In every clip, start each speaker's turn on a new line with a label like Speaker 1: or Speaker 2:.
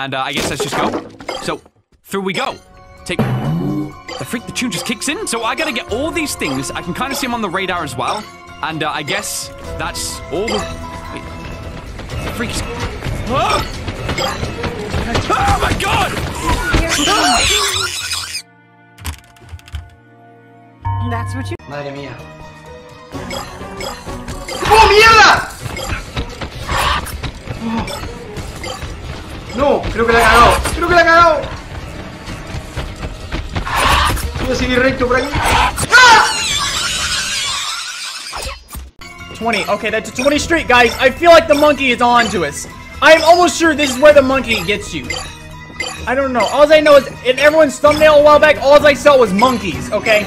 Speaker 1: And uh, I guess let's just go. So, through we go. Take. The freak, the tune just kicks in. So I gotta get all these things. I can kind of see them on the radar as well. And uh, I guess that's all the. Wait. The freak's. Oh! oh my god!
Speaker 2: That's what you.
Speaker 3: Madre mía. ¡Oh, mierda! No, creo que la he cagado. Creo que la he cagado. Voy a seguir recto por aquí. Ah.
Speaker 4: 20. Okay, that's a 20 street, guys. I feel like the monkey is on to us. I'm almost sure this is where the monkey gets you. I don't know. All I know is in everyone's thumbnail a while back, all I saw was monkeys, okay?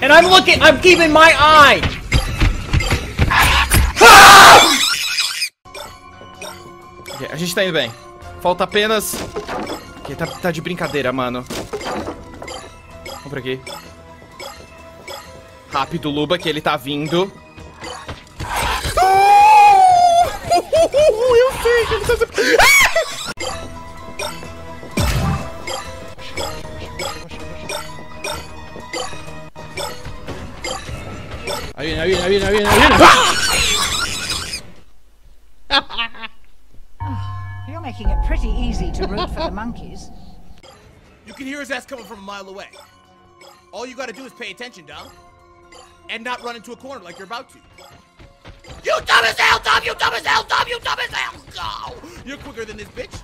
Speaker 4: And I'm looking, I'm keeping my eye. Ah!
Speaker 5: Ok, a gente tá indo bem. Falta apenas... Ok, tá, tá de brincadeira, mano. Vamos por aqui. Rápido, Luba, que ele tá vindo. Eu sei que ele tá... Ahí viene, ahí viene, ahí viene, ahí viene, ahí viene.
Speaker 2: You're pretty easy to root for the monkeys.
Speaker 6: You can hear his ass coming from a mile away. All you gotta do is pay attention, Dom. And not run into a corner like you're about to. You dumb as hell, Dom! You dumb as hell, Dom! You dumb as hell! Go! You're quicker than this bitch.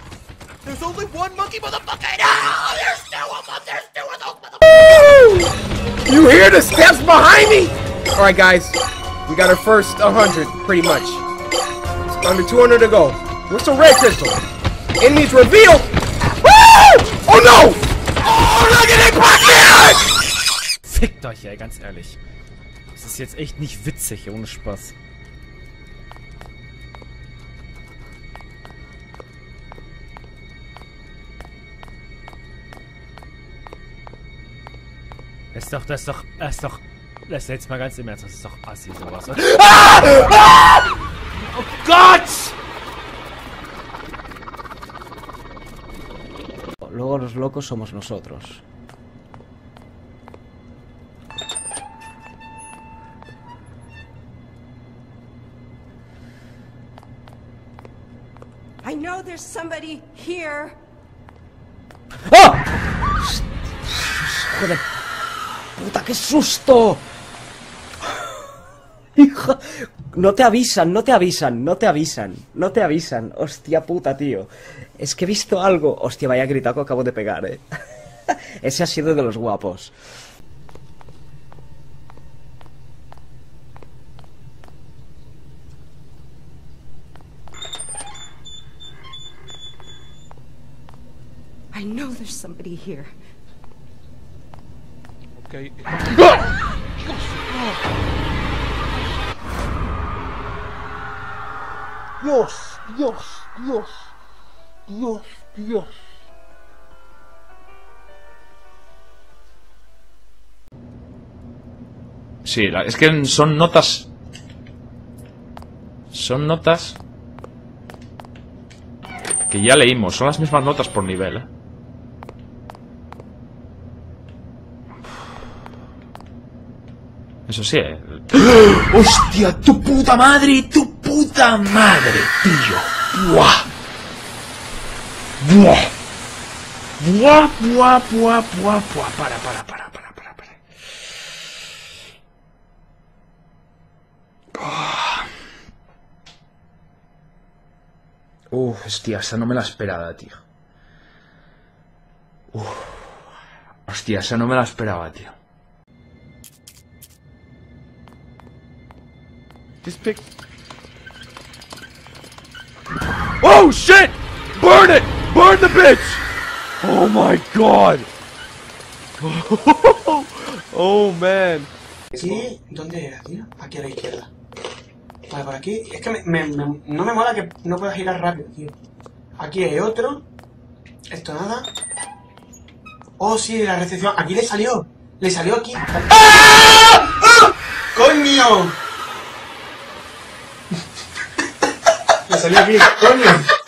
Speaker 6: There's only one monkey, motherfucker! No! There's two of them! There's two of those motherfuckers!
Speaker 3: You hear the steps behind me? Alright, guys. We got our first 100, pretty much. Under 200 to go. What's the red crystal? Enemies revealed! Woo! Oh no! Oh, look at it, pocket!
Speaker 7: Fickt euch, ey, ganz ehrlich. Das ist jetzt echt nicht witzig, ohne Spaß. Das ist doch, das ist doch, das ist doch, das ist jetzt mal ganz im Ernst, das ist doch assi sowas. oder?
Speaker 4: Oh Gott!
Speaker 8: Luego los locos somos nosotros.
Speaker 9: I know there's somebody here.
Speaker 8: ¡Joder! ¡Puta, qué susto! Hija... No te avisan, no te avisan, no te avisan, no te avisan. Hostia puta, tío. Es que he visto algo. Hostia, vaya gritado que acabo de pegar, eh. Ese ha sido de los guapos.
Speaker 9: I know there's somebody here.
Speaker 5: Ok.
Speaker 3: Dios, Dios, Dios, Dios, Dios.
Speaker 10: Sí, es que son notas. Son notas. Que ya leímos, son las mismas notas por nivel, ¿eh? Eso sí, ¿eh?
Speaker 3: ¡Hostia, tu puta madre! ¡Tu puta madre, tío! ¡Buah! ¡Buah! ¡Buah, buah, buah, buah! Para, para, para, para, para, para. Uf, hostia, esa no me la esperaba, tío. Uf. Hostia, esa no me la esperaba, tío.
Speaker 5: This pic. Oh shit! Burn it! Burn the bitch! Oh my god! oh man.
Speaker 3: ¿Aquí? ¿Dónde era, tío? Aquí a la izquierda. Vale, por aquí. Es que me, me- me- no me mola que no puedas girar rápido, tío. Aquí hay otro. Esto nada. Oh, sí, la recepción. Aquí le salió. Le salió aquí. ¡Ah! ¡Ah! ¡Coño! Salió aquí, coño.